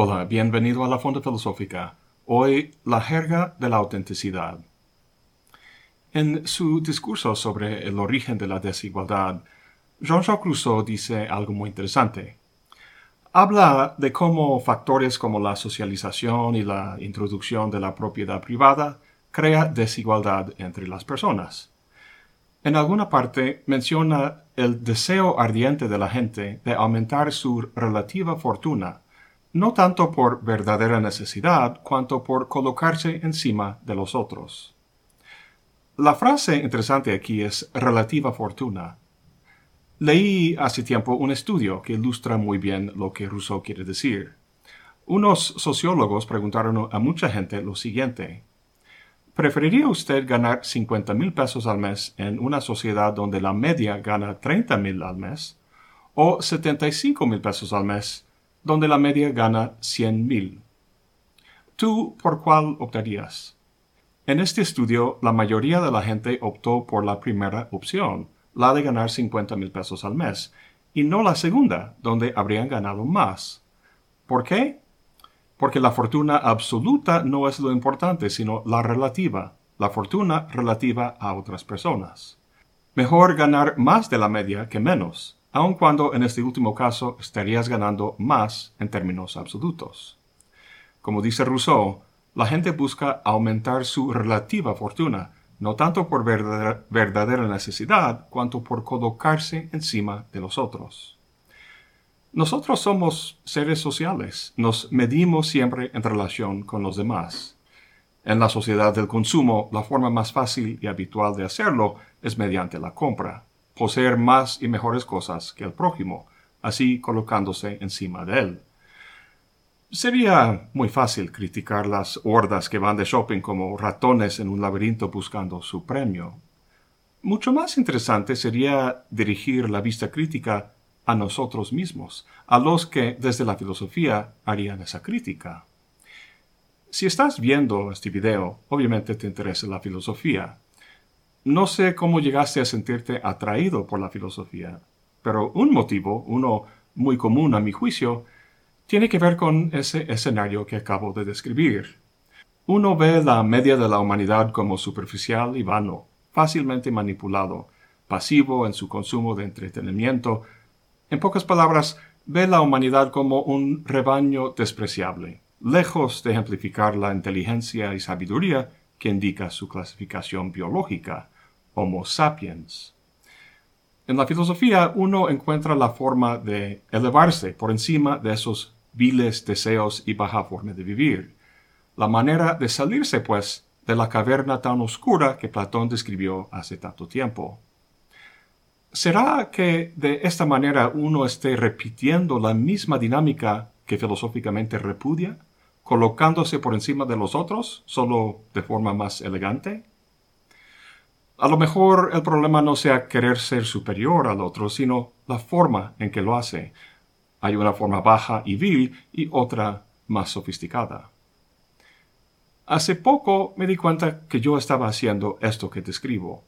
Hola, bienvenido a la Fonda Filosófica. Hoy, la jerga de la autenticidad. En su discurso sobre el origen de la desigualdad, Jean-Jacques Rousseau dice algo muy interesante. Habla de cómo factores como la socialización y la introducción de la propiedad privada crea desigualdad entre las personas. En alguna parte menciona el deseo ardiente de la gente de aumentar su relativa fortuna no tanto por verdadera necesidad cuanto por colocarse encima de los otros. La frase interesante aquí es relativa fortuna. Leí hace tiempo un estudio que ilustra muy bien lo que Rousseau quiere decir. Unos sociólogos preguntaron a mucha gente lo siguiente. ¿Preferiría usted ganar 50 mil pesos al mes en una sociedad donde la media gana 30 mil al mes o 75 mil pesos al mes donde la media gana 100 mil. ¿Tú por cuál optarías? En este estudio, la mayoría de la gente optó por la primera opción, la de ganar 50 mil pesos al mes, y no la segunda, donde habrían ganado más. ¿Por qué? Porque la fortuna absoluta no es lo importante, sino la relativa, la fortuna relativa a otras personas. Mejor ganar más de la media que menos, aun cuando en este último caso estarías ganando más en términos absolutos. Como dice Rousseau, la gente busca aumentar su relativa fortuna, no tanto por verdadera, necesidad, cuanto por colocarse encima de los otros. Nosotros somos seres sociales, nos medimos siempre en relación con los demás. En la sociedad del consumo, la forma más fácil y habitual de hacerlo es mediante la compra poseer más y mejores cosas que el prójimo, así colocándose encima de él. Sería muy fácil criticar las hordas que van de shopping como ratones en un laberinto buscando su premio. Mucho más interesante sería dirigir la vista crítica a nosotros mismos, a los que desde la filosofía harían esa crítica. Si estás viendo este video, obviamente te interesa la filosofía, no sé cómo llegaste a sentirte atraído por la filosofía, pero un motivo, uno muy común a mi juicio, tiene que ver con ese escenario que acabo de describir. Uno ve la media de la humanidad como superficial y vano, fácilmente manipulado, pasivo en su consumo de entretenimiento. En pocas palabras, ve la humanidad como un rebaño despreciable, lejos de ejemplificar la inteligencia y sabiduría que indica su clasificación biológica, Homo sapiens. En la filosofía uno encuentra la forma de elevarse por encima de esos viles deseos y baja forma de vivir, la manera de salirse, pues, de la caverna tan oscura que Platón describió hace tanto tiempo. ¿Será que de esta manera uno esté repitiendo la misma dinámica que filosóficamente repudia? colocándose por encima de los otros, solo de forma más elegante? A lo mejor el problema no sea querer ser superior al otro, sino la forma en que lo hace. Hay una forma baja y vil y otra más sofisticada. Hace poco me di cuenta que yo estaba haciendo esto que describo.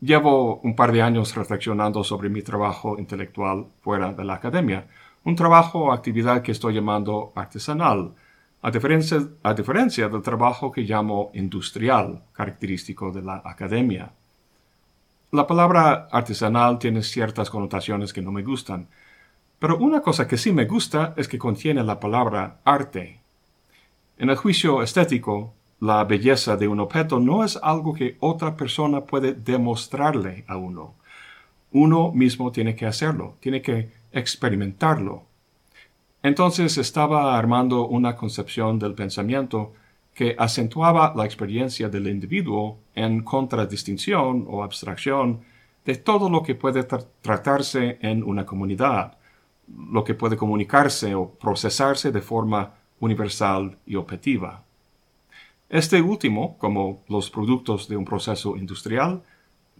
Llevo un par de años reflexionando sobre mi trabajo intelectual fuera de la academia, un trabajo o actividad que estoy llamando artesanal, a diferencia, del trabajo que llamo industrial, característico de la academia. La palabra artesanal tiene ciertas connotaciones que no me gustan, pero una cosa que sí me gusta es que contiene la palabra arte. En el juicio estético, la belleza de un objeto no es algo que otra persona puede demostrarle a uno. Uno mismo tiene que hacerlo, tiene que experimentarlo, entonces estaba armando una concepción del pensamiento que acentuaba la experiencia del individuo en contradistinción o abstracción de todo lo que puede tratarse en una comunidad, lo que puede comunicarse o procesarse de forma universal y objetiva. Este último, como los productos de un proceso industrial,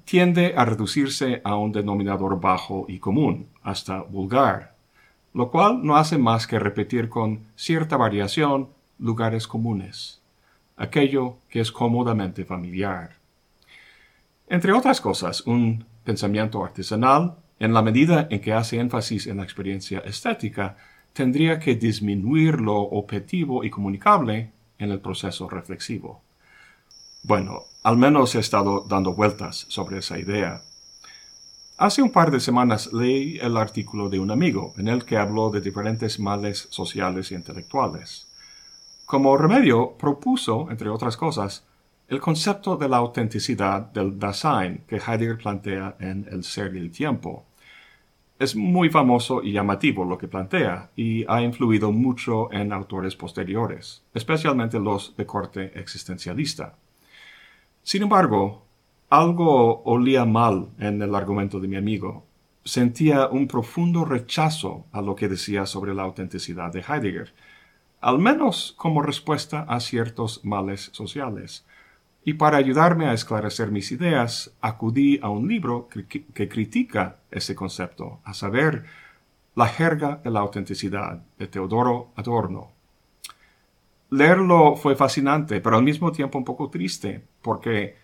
tiende a reducirse a un denominador bajo y común, hasta vulgar lo cual no hace más que repetir con cierta variación lugares comunes, aquello que es cómodamente familiar. Entre otras cosas, un pensamiento artesanal, en la medida en que hace énfasis en la experiencia estética, tendría que disminuir lo objetivo y comunicable en el proceso reflexivo. Bueno, al menos he estado dando vueltas sobre esa idea. Hace un par de semanas leí el artículo de un amigo en el que habló de diferentes males sociales e intelectuales. Como remedio, propuso, entre otras cosas, el concepto de la autenticidad del Dasein que Heidegger plantea en El ser y el tiempo. Es muy famoso y llamativo lo que plantea, y ha influido mucho en autores posteriores, especialmente los de corte existencialista. Sin embargo, algo olía mal en el argumento de mi amigo. Sentía un profundo rechazo a lo que decía sobre la autenticidad de Heidegger, al menos como respuesta a ciertos males sociales. Y para ayudarme a esclarecer mis ideas, acudí a un libro que, critica ese concepto, a saber, La jerga de la autenticidad, de Teodoro Adorno. Leerlo fue fascinante, pero al mismo tiempo un poco triste, porque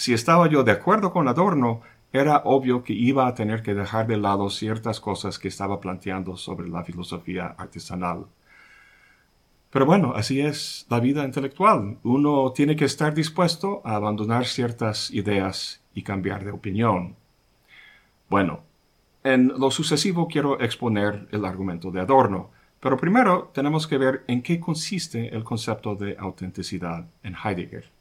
si estaba yo de acuerdo con Adorno, era obvio que iba a tener que dejar de lado ciertas cosas que estaba planteando sobre la filosofía artesanal. Pero bueno, así es la vida intelectual. Uno tiene que estar dispuesto a abandonar ciertas ideas y cambiar de opinión. Bueno, en lo sucesivo quiero exponer el argumento de Adorno, pero primero tenemos que ver en qué consiste el concepto de autenticidad en Heidegger.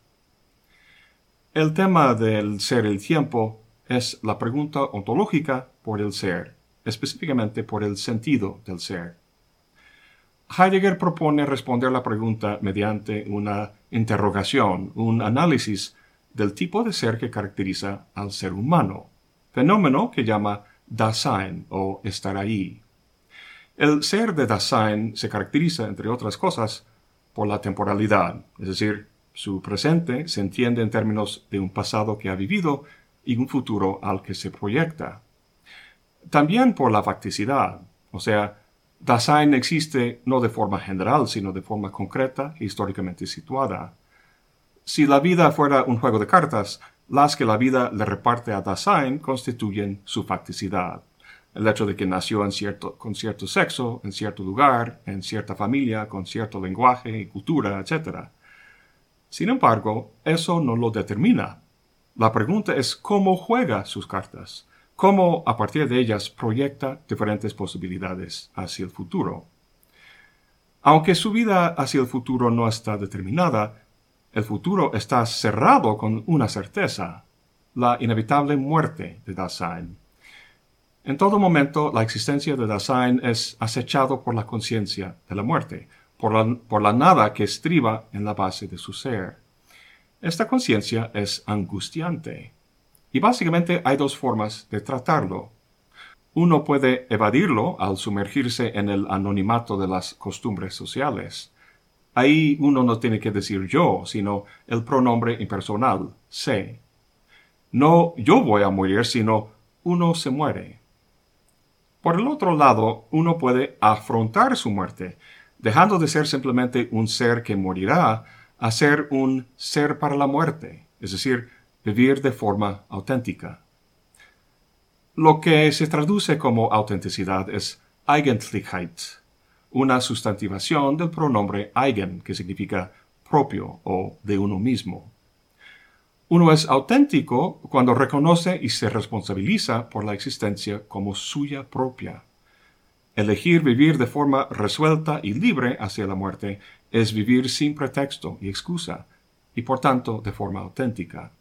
El tema del ser el tiempo es la pregunta ontológica por el ser, específicamente por el sentido del ser. Heidegger propone responder la pregunta mediante una interrogación, un análisis del tipo de ser que caracteriza al ser humano, fenómeno que llama Dasein o estar ahí. El ser de Dasein se caracteriza, entre otras cosas, por la temporalidad, es decir, su presente se entiende en términos de un pasado que ha vivido y un futuro al que se proyecta. También por la facticidad, o sea, Dasein existe no de forma general, sino de forma concreta e históricamente situada. Si la vida fuera un juego de cartas, las que la vida le reparte a Dasein constituyen su facticidad. El hecho de que nació con cierto sexo, en cierto lugar, en cierta familia, con cierto lenguaje y cultura, etc. Sin embargo, eso no lo determina. La pregunta es cómo juega sus cartas cómo a partir de ellas proyecta diferentes posibilidades hacia el futuro. Aunque su vida hacia el futuro no está determinada, el futuro está cerrado con una certeza, la inevitable muerte de Dasein. En todo momento, la existencia de Dasein es acechado por la conciencia de la muerte, por la, nada que estriba en la base de su ser. Esta conciencia es angustiante. Y básicamente hay dos formas de tratarlo. Uno puede evadirlo al sumergirse en el anonimato de las costumbres sociales. Ahí uno no tiene que decir yo, sino el pronombre impersonal, sé. No yo voy a morir, sino uno se muere. Por el otro lado, uno puede afrontar su muerte, dejando de ser simplemente un ser que morirá a ser un ser para la muerte, es decir, vivir de forma auténtica. Lo que se traduce como autenticidad es Eigentlichkeit, una sustantivación del pronombre eigen, que significa propio o de uno mismo. Uno es auténtico cuando reconoce y se responsabiliza por la existencia como suya propia. Elegir vivir de forma resuelta y libre hacia la muerte es vivir sin pretexto y excusa, y por tanto de forma auténtica.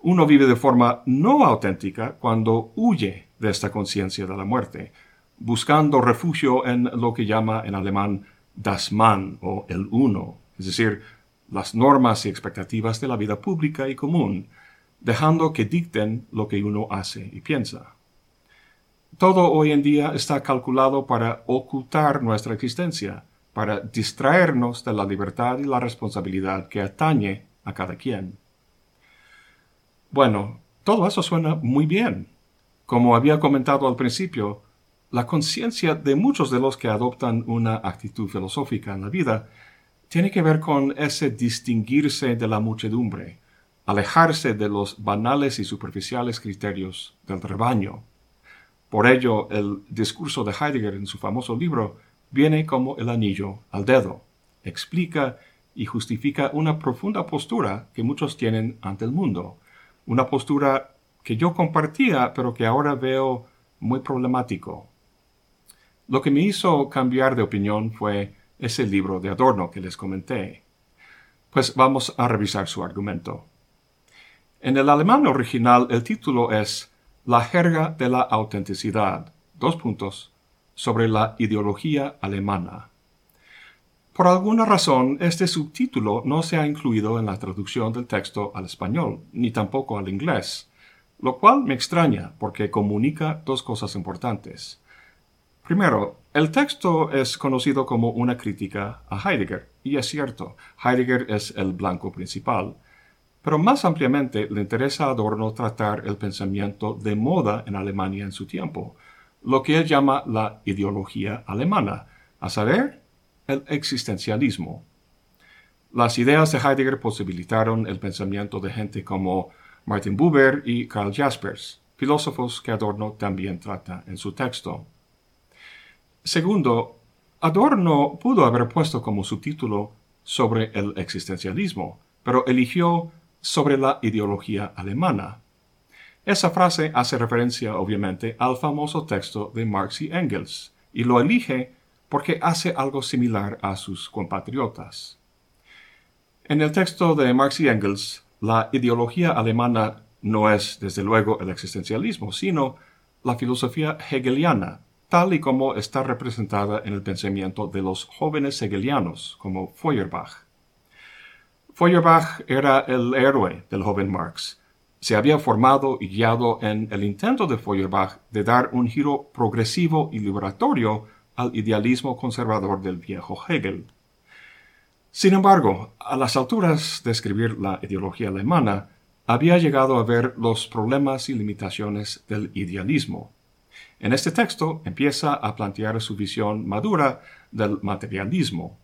Uno vive de forma no auténtica cuando huye de esta conciencia de la muerte, buscando refugio en lo que llama en alemán das Mann o el uno, es decir, las normas y expectativas de la vida pública y común, dejando que dicten lo que uno hace y piensa. Todo hoy en día está calculado para ocultar nuestra existencia, para distraernos de la libertad y la responsabilidad que atañe a cada quien. Bueno, todo eso suena muy bien. Como había comentado al principio, la conciencia de muchos de los que adoptan una actitud filosófica en la vida tiene que ver con ese distinguirse de la muchedumbre, alejarse de los banales y superficiales criterios del rebaño. Por ello, el discurso de Heidegger en su famoso libro viene como el anillo al dedo. Explica y justifica una profunda postura que muchos tienen ante el mundo, una postura que yo compartía pero que ahora veo muy problemático. Lo que me hizo cambiar de opinión fue ese libro de Adorno que les comenté. Pues vamos a revisar su argumento. En el alemán original el título es La jerga de la autenticidad, dos puntos, sobre la ideología alemana. Por alguna razón, este subtítulo no se ha incluido en la traducción del texto al español, ni tampoco al inglés, lo cual me extraña porque comunica dos cosas importantes. Primero, el texto es conocido como una crítica a Heidegger, y es cierto, Heidegger es el blanco principal, pero más ampliamente le interesa a Adorno tratar el pensamiento de moda en Alemania en su tiempo, lo que él llama la ideología alemana, a saber, el existencialismo. Las ideas de Heidegger posibilitaron el pensamiento de gente como Martin Buber y Karl Jaspers, filósofos que Adorno también trata en su texto. Segundo, Adorno pudo haber puesto como subtítulo sobre el existencialismo, pero eligió sobre la ideología alemana. Esa frase hace referencia obviamente al famoso texto de Marx y Engels, y lo elige porque hace algo similar a sus compatriotas. En el texto de Marx y Engels, la ideología alemana no es, desde luego, el existencialismo, sino la filosofía hegeliana, tal y como está representada en el pensamiento de los jóvenes hegelianos, como Feuerbach. Feuerbach era el héroe del joven Marx. Se había formado y guiado en el intento de Feuerbach de dar un giro progresivo y liberatorio al idealismo conservador del viejo Hegel. Sin embargo, a las alturas de escribir la ideología alemana, había llegado a ver los problemas y limitaciones del idealismo. En este texto empieza a plantear su visión madura del materialismo.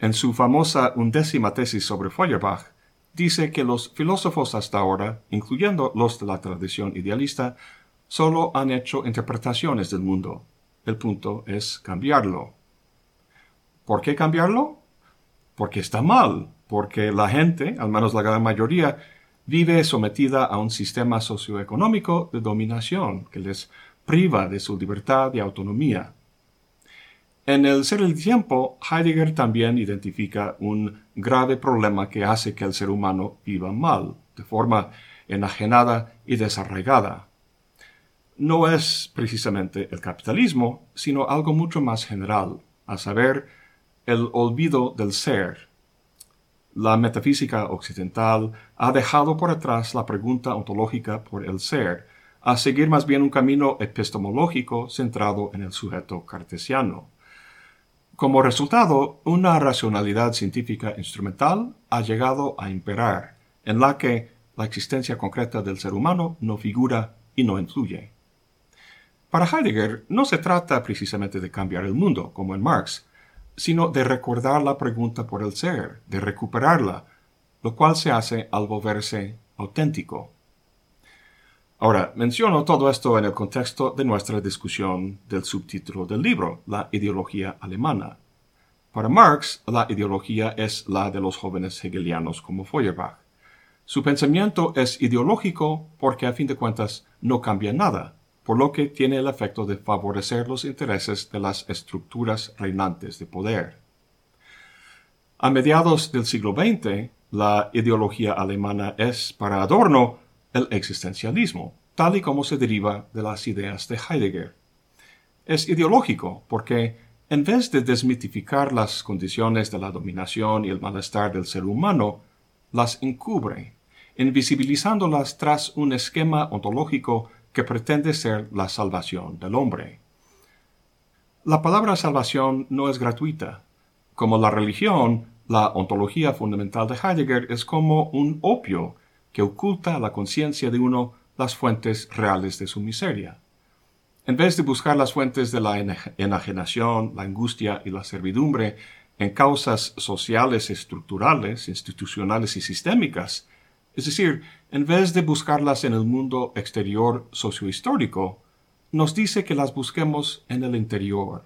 En su famosa undécima tesis sobre Feuerbach, dice que los filósofos hasta ahora, incluyendo los de la tradición idealista, solo han hecho interpretaciones del mundo, el punto es cambiarlo. ¿Por qué cambiarlo? Porque está mal, porque la gente, al menos la gran mayoría, vive sometida a un sistema socioeconómico de dominación que les priva de su libertad y autonomía. En el ser el tiempo, Heidegger también identifica un grave problema que hace que el ser humano viva mal, de forma enajenada y desarraigada no es precisamente el capitalismo, sino algo mucho más general, a saber, el olvido del ser. La metafísica occidental ha dejado por atrás la pregunta ontológica por el ser, a seguir más bien un camino epistemológico centrado en el sujeto cartesiano. Como resultado, una racionalidad científica instrumental ha llegado a imperar, en la que la existencia concreta del ser humano no figura y no influye. Para Heidegger no se trata precisamente de cambiar el mundo, como en Marx, sino de recordar la pregunta por el ser, de recuperarla, lo cual se hace al volverse auténtico. Ahora, menciono todo esto en el contexto de nuestra discusión del subtítulo del libro, la ideología alemana. Para Marx, la ideología es la de los jóvenes hegelianos como Feuerbach. Su pensamiento es ideológico porque a fin de cuentas no cambia nada, por lo que tiene el efecto de favorecer los intereses de las estructuras reinantes de poder. A mediados del siglo XX, la ideología alemana es, para Adorno, el existencialismo, tal y como se deriva de las ideas de Heidegger. Es ideológico porque, en vez de desmitificar las condiciones de la dominación y el malestar del ser humano, las encubre, invisibilizándolas tras un esquema ontológico que pretende ser la salvación del hombre. La palabra salvación no es gratuita. Como la religión, la ontología fundamental de Heidegger es como un opio que oculta a la conciencia de uno las fuentes reales de su miseria. En vez de buscar las fuentes de la enajenación, la angustia y la servidumbre en causas sociales estructurales, institucionales y sistémicas, es decir, en vez de buscarlas en el mundo exterior sociohistórico, nos dice que las busquemos en el interior.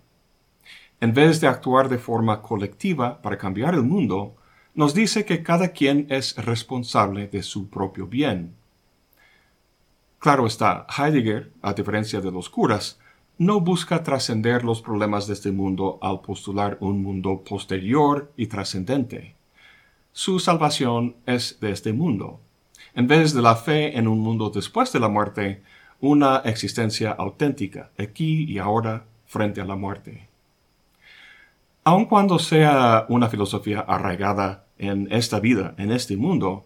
en vez de actuar de forma colectiva para cambiar el mundo, nos dice que cada quien es responsable de su propio bien. Claro está, Heidegger, a diferencia de los curas, no busca trascender los problemas de este mundo al postular un mundo posterior y trascendente. Su salvación es de este mundo. En vez de la fe en un mundo después de la muerte, una existencia auténtica, aquí y ahora, frente a la muerte. Aun cuando sea una filosofía arraigada en esta vida, en este mundo,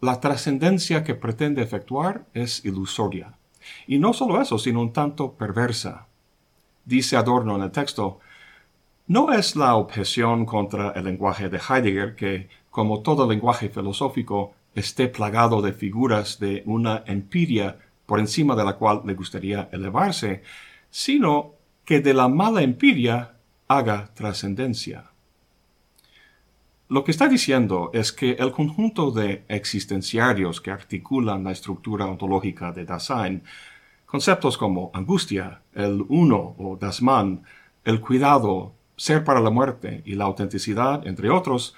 la trascendencia que pretende efectuar es ilusoria. Y no solo eso, sino un tanto perversa. Dice Adorno en el texto, no es la objeción contra el lenguaje de Heidegger que, como todo lenguaje filosófico, esté plagado de figuras de una empiria por encima de la cual le gustaría elevarse, sino que de la mala empiria haga trascendencia. Lo que está diciendo es que el conjunto de existenciarios que articulan la estructura ontológica de Dasein, conceptos como angustia, el uno o Dasman, el cuidado, ser para la muerte y la autenticidad, entre otros,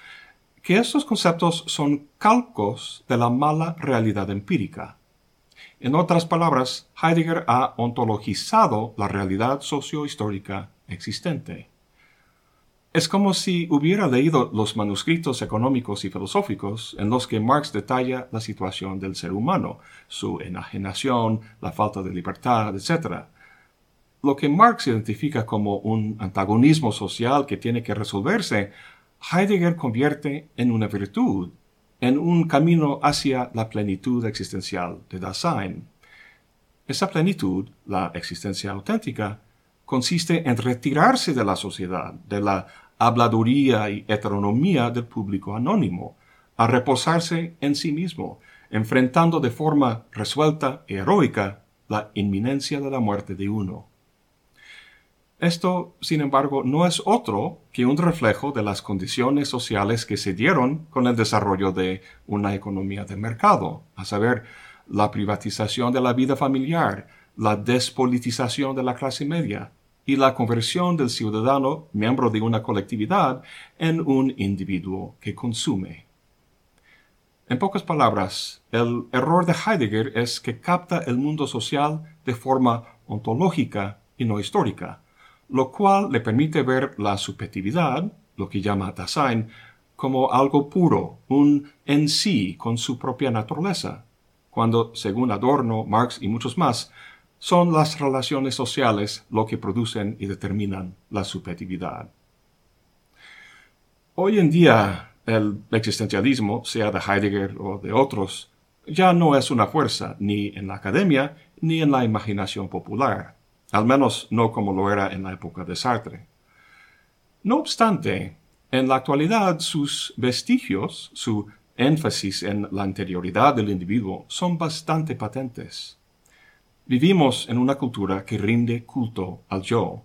que estos conceptos son calcos de la mala realidad empírica. En otras palabras, Heidegger ha ontologizado la realidad sociohistórica existente. Es como si hubiera leído los manuscritos económicos y filosóficos en los que Marx detalla la situación del ser humano, su enajenación, la falta de libertad, etc. Lo que Marx identifica como un antagonismo social que tiene que resolverse, Heidegger convierte en una virtud, en un camino hacia la plenitud existencial de Dasein. Esa plenitud, la existencia auténtica, consiste en retirarse de la sociedad, de la habladuría y heteronomía del público anónimo, a reposarse en sí mismo, enfrentando de forma resuelta y heroica la inminencia de la muerte de uno. Esto, sin embargo, no es otro que un reflejo de las condiciones sociales que se dieron con el desarrollo de una economía de mercado, a saber, la privatización de la vida familiar, la despolitización de la clase media, y la conversión del ciudadano, miembro de una colectividad, en un individuo que consume. En pocas palabras, el error de Heidegger es que capta el mundo social de forma ontológica y no histórica, lo cual le permite ver la subjetividad, lo que llama Dasein, como algo puro, un en sí con su propia naturaleza, cuando, según Adorno, Marx y muchos más, son las relaciones sociales lo que producen y determinan la subjetividad. Hoy en día, el existencialismo, sea de Heidegger o de otros, ya no es una fuerza ni en la academia ni en la imaginación popular, al menos no como lo era en la época de Sartre. No obstante, en la actualidad sus vestigios, su énfasis en la anterioridad del individuo son bastante patentes. Vivimos en una cultura que rinde culto al yo.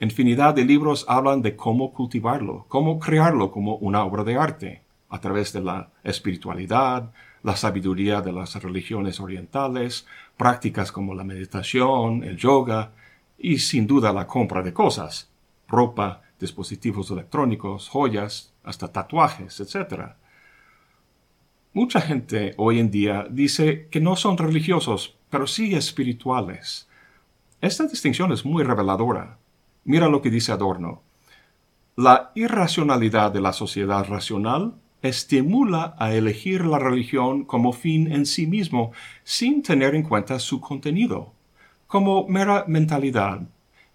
Infinidad de libros hablan de cómo cultivarlo, cómo crearlo como una obra de arte, a través de la espiritualidad, la sabiduría de las religiones orientales, prácticas como la meditación, el yoga y sin duda la compra de cosas, ropa, dispositivos electrónicos, joyas, hasta tatuajes, etc. Mucha gente hoy en día dice que no son religiosos pero sí espirituales. Esta distinción es muy reveladora. Mira lo que dice Adorno. La irracionalidad de la sociedad racional estimula a elegir la religión como fin en sí mismo sin tener en cuenta su contenido, como mera mentalidad,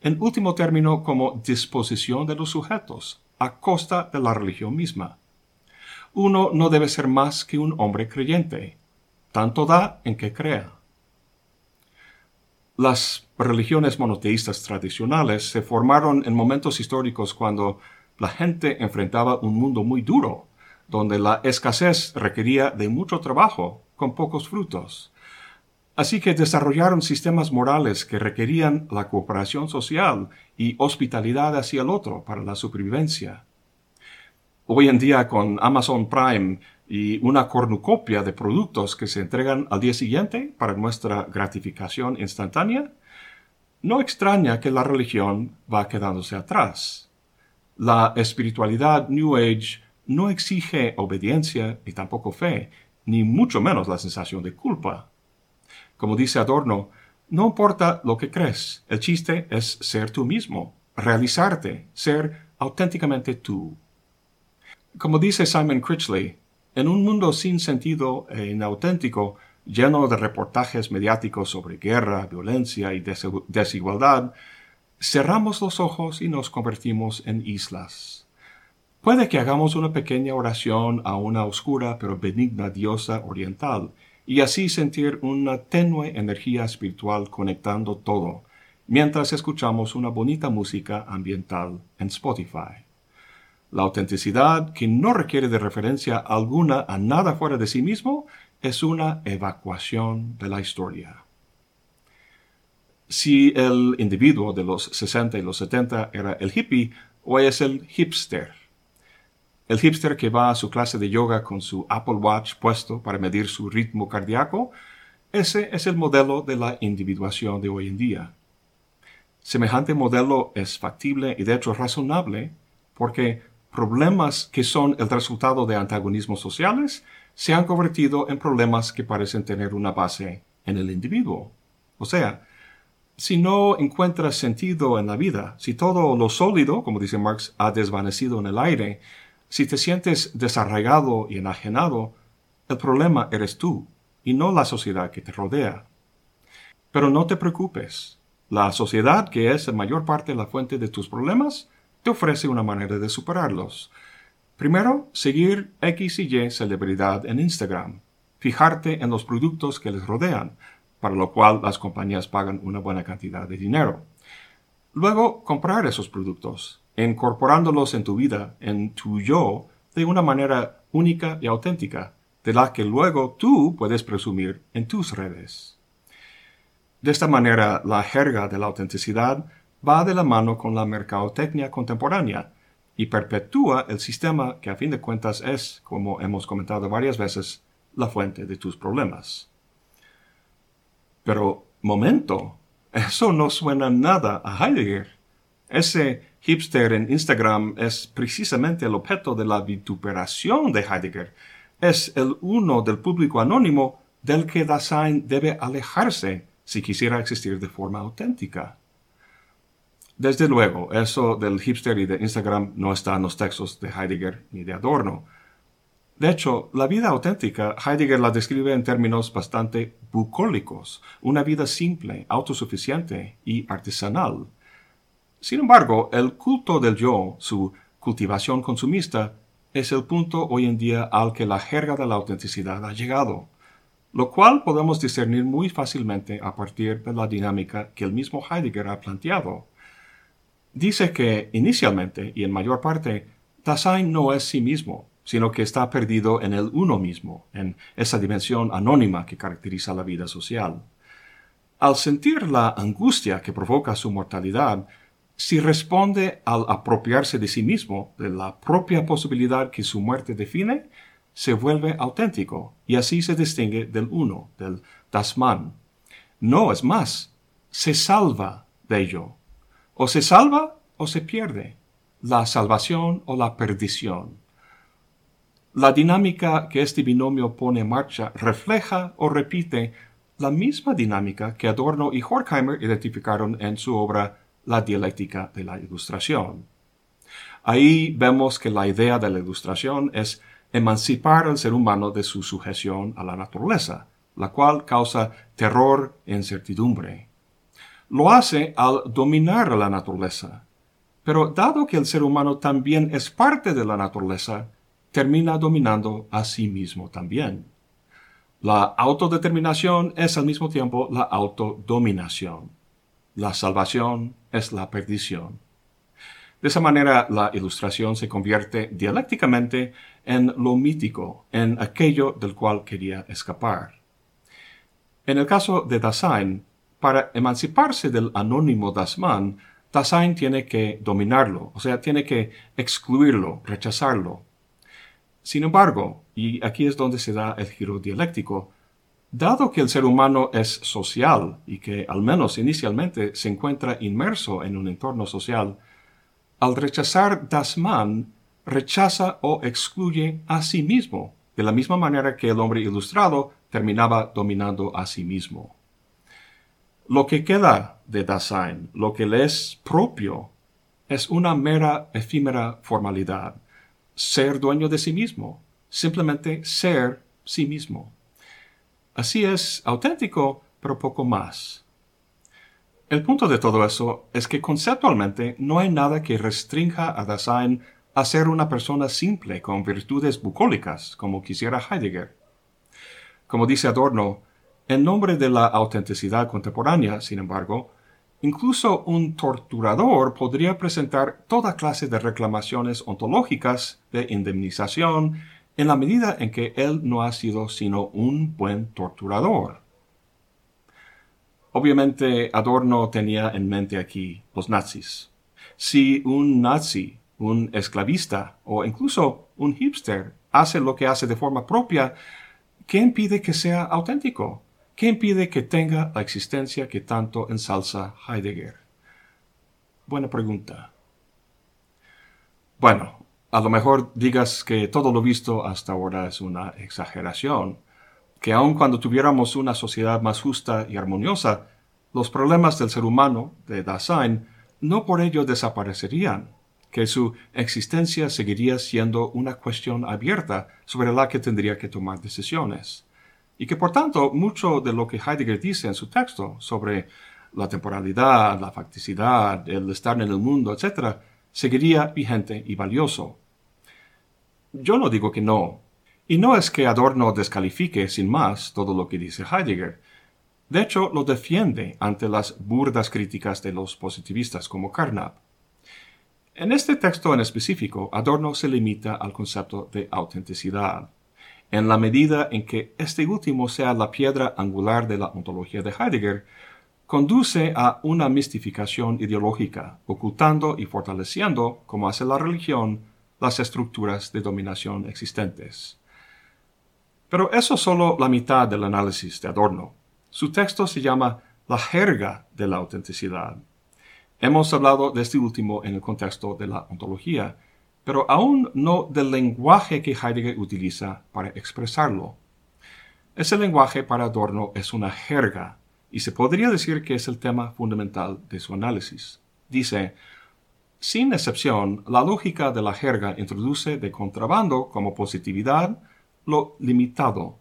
en último término como disposición de los sujetos, a costa de la religión misma. Uno no debe ser más que un hombre creyente, tanto da en que crea. Las religiones monoteístas tradicionales se formaron en momentos históricos cuando la gente enfrentaba un mundo muy duro, donde la escasez requería de mucho trabajo con pocos frutos. Así que desarrollaron sistemas morales que requerían la cooperación social y hospitalidad hacia el otro para la supervivencia. Hoy en día con Amazon Prime y una cornucopia de productos que se entregan al día siguiente para nuestra gratificación instantánea, no extraña que la religión va quedándose atrás. La espiritualidad New Age no exige obediencia ni tampoco fe, ni mucho menos la sensación de culpa. Como dice Adorno, no importa lo que crees, el chiste es ser tú mismo, realizarte, ser auténticamente tú. Como dice Simon Critchley, en un mundo sin sentido e inauténtico, lleno de reportajes mediáticos sobre guerra, violencia y desigualdad, cerramos los ojos y nos convertimos en islas. Puede que hagamos una pequeña oración a una oscura pero benigna diosa oriental y así sentir una tenue energía espiritual conectando todo, mientras escuchamos una bonita música ambiental en Spotify. La autenticidad, que no requiere de referencia alguna a nada fuera de sí mismo, es una evacuación de la historia. Si el individuo de los 60 y los 70 era el hippie, hoy es el hipster. El hipster que va a su clase de yoga con su Apple Watch puesto para medir su ritmo cardíaco, ese es el modelo de la individuación de hoy en día. Semejante modelo es factible y de hecho razonable porque problemas que son el resultado de antagonismos sociales se han convertido en problemas que parecen tener una base en el individuo. O sea, si no encuentras sentido en la vida, si todo lo sólido, como dice Marx, ha desvanecido en el aire, si te sientes desarraigado y enajenado, el problema eres tú y no la sociedad que te rodea. Pero no te preocupes. La sociedad, que es en mayor parte la fuente de tus problemas, te ofrece una manera de superarlos. Primero, seguir X y Y celebridad en Instagram. Fijarte en los productos que les rodean, para lo cual las compañías pagan una buena cantidad de dinero. Luego, comprar esos productos, incorporándolos en tu vida, en tu yo, de una manera única y auténtica, de la que luego tú puedes presumir en tus redes. De esta manera, la jerga de la autenticidad va de la mano con la mercadotecnia contemporánea y perpetúa el sistema que a fin de cuentas es, como hemos comentado varias veces, la fuente de tus problemas. Pero, momento, eso no suena nada a Heidegger. Ese hipster en Instagram es precisamente el objeto de la vituperación de Heidegger. Es el uno del público anónimo del que Dasein debe alejarse si quisiera existir de forma auténtica. Desde luego, eso del hipster y de Instagram no está en los textos de Heidegger ni de Adorno. De hecho, la vida auténtica, Heidegger la describe en términos bastante bucólicos, una vida simple, autosuficiente y artesanal. Sin embargo, el culto del yo, su cultivación consumista, es el punto hoy en día al que la jerga de la autenticidad ha llegado, lo cual podemos discernir muy fácilmente a partir de la dinámica que el mismo Heidegger ha planteado. Dice que, inicialmente y en mayor parte, Dasein no es sí mismo, sino que está perdido en el uno mismo, en esa dimensión anónima que caracteriza la vida social. Al sentir la angustia que provoca su mortalidad, si responde al apropiarse de sí mismo, de la propia posibilidad que su muerte define, se vuelve auténtico y así se distingue del uno, del Dasman. No es más, se salva de ello. O se salva o se pierde, la salvación o la perdición. La dinámica que este binomio pone en marcha refleja o repite la misma dinámica que Adorno y Horkheimer identificaron en su obra La dialéctica de la ilustración. Ahí vemos que la idea de la ilustración es emancipar al ser humano de su sujeción a la naturaleza, la cual causa terror e incertidumbre. Lo hace al dominar la naturaleza. Pero dado que el ser humano también es parte de la naturaleza, termina dominando a sí mismo también. La autodeterminación es al mismo tiempo la autodominación. La salvación es la perdición. De esa manera, la ilustración se convierte dialécticamente en lo mítico, en aquello del cual quería escapar. En el caso de Dasein, para emanciparse del anónimo Dasman, Dasein tiene que dominarlo, o sea, tiene que excluirlo, rechazarlo, sin embargo, y aquí es donde se da el giro dialéctico, dado que el ser humano es social y que al menos inicialmente se encuentra inmerso en un entorno social, al rechazar das Man, rechaza o excluye a sí mismo, de la misma manera que el hombre ilustrado terminaba dominando a sí mismo. Lo que queda de Dasein, lo que le es propio, es una mera efímera formalidad, ser dueño de sí mismo, simplemente ser sí mismo. Así es auténtico, pero poco más. El punto de todo eso es que conceptualmente no hay nada que restrinja a Dasein a ser una persona simple con virtudes bucólicas, como quisiera Heidegger. Como dice Adorno, en nombre de la autenticidad contemporánea, sin embargo, incluso un torturador podría presentar toda clase de reclamaciones ontológicas de indemnización en la medida en que él no ha sido sino un buen torturador. Obviamente Adorno tenía en mente aquí los nazis. Si un nazi un esclavista o incluso un hipster hace lo que hace de forma propia, ¿qué impide que sea auténtico? ¿Qué impide que tenga la existencia que tanto ensalza Heidegger? Buena pregunta. Bueno, a lo mejor digas que todo lo visto hasta ahora es una exageración, que aun cuando tuviéramos una sociedad más justa y armoniosa, los problemas del ser humano, de Dasein, no por ello desaparecerían que su existencia seguiría siendo una cuestión abierta sobre la que tendría que tomar decisiones. Y que por tanto mucho de lo que Heidegger dice en su texto sobre la temporalidad, la facticidad, el estar en el mundo, etc., seguiría vigente y valioso. Yo no digo que no. Y no es que Adorno descalifique sin más todo lo que dice Heidegger. De hecho, lo defiende ante las burdas críticas de los positivistas como Carnap. En este texto en específico, Adorno se limita al concepto de autenticidad, en la medida en que este último sea la piedra angular de la ontología de Heidegger, conduce a una mistificación ideológica, ocultando y fortaleciendo, como hace la religión, las estructuras de dominación existentes. Pero eso es solo la mitad del análisis de Adorno. Su texto se llama La jerga de la autenticidad Hemos hablado de este último en el contexto de la ontología, pero aún no del lenguaje que Heidegger utiliza para expresarlo. Ese lenguaje para Adorno es una jerga, y se podría decir que es el tema fundamental de su análisis. Dice, sin excepción, la lógica de la jerga introduce de contrabando como positividad lo limitado,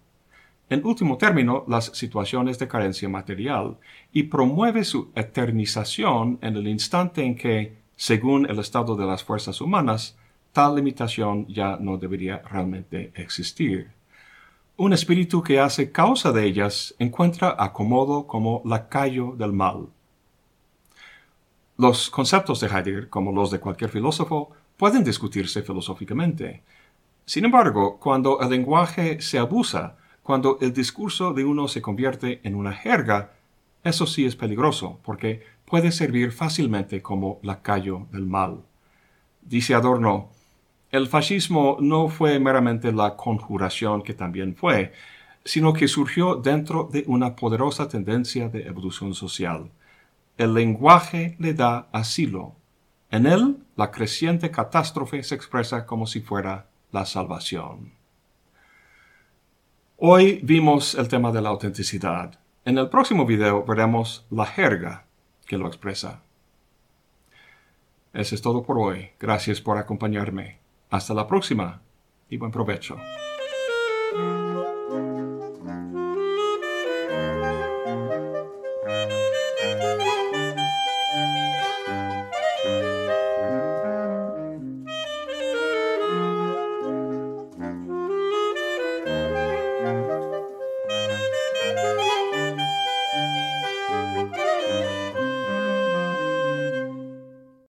en último término, las situaciones de carencia material, y promueve su eternización en el instante en que, según el estado de las fuerzas humanas, tal limitación ya no debería realmente existir. Un espíritu que hace causa de ellas encuentra acomodo como lacayo del mal. Los conceptos de Heidegger, como los de cualquier filósofo, pueden discutirse filosóficamente. Sin embargo, cuando el lenguaje se abusa, cuando el discurso de uno se convierte en una jerga, eso sí es peligroso, porque puede servir fácilmente como lacayo del mal. Dice Adorno, el fascismo no fue meramente la conjuración que también fue, sino que surgió dentro de una poderosa tendencia de evolución social. El lenguaje le da asilo. En él, la creciente catástrofe se expresa como si fuera la salvación. Hoy vimos el tema de la autenticidad. En el próximo video veremos la jerga que lo expresa. Eso es todo por hoy. Gracias por acompañarme. Hasta la próxima y buen provecho.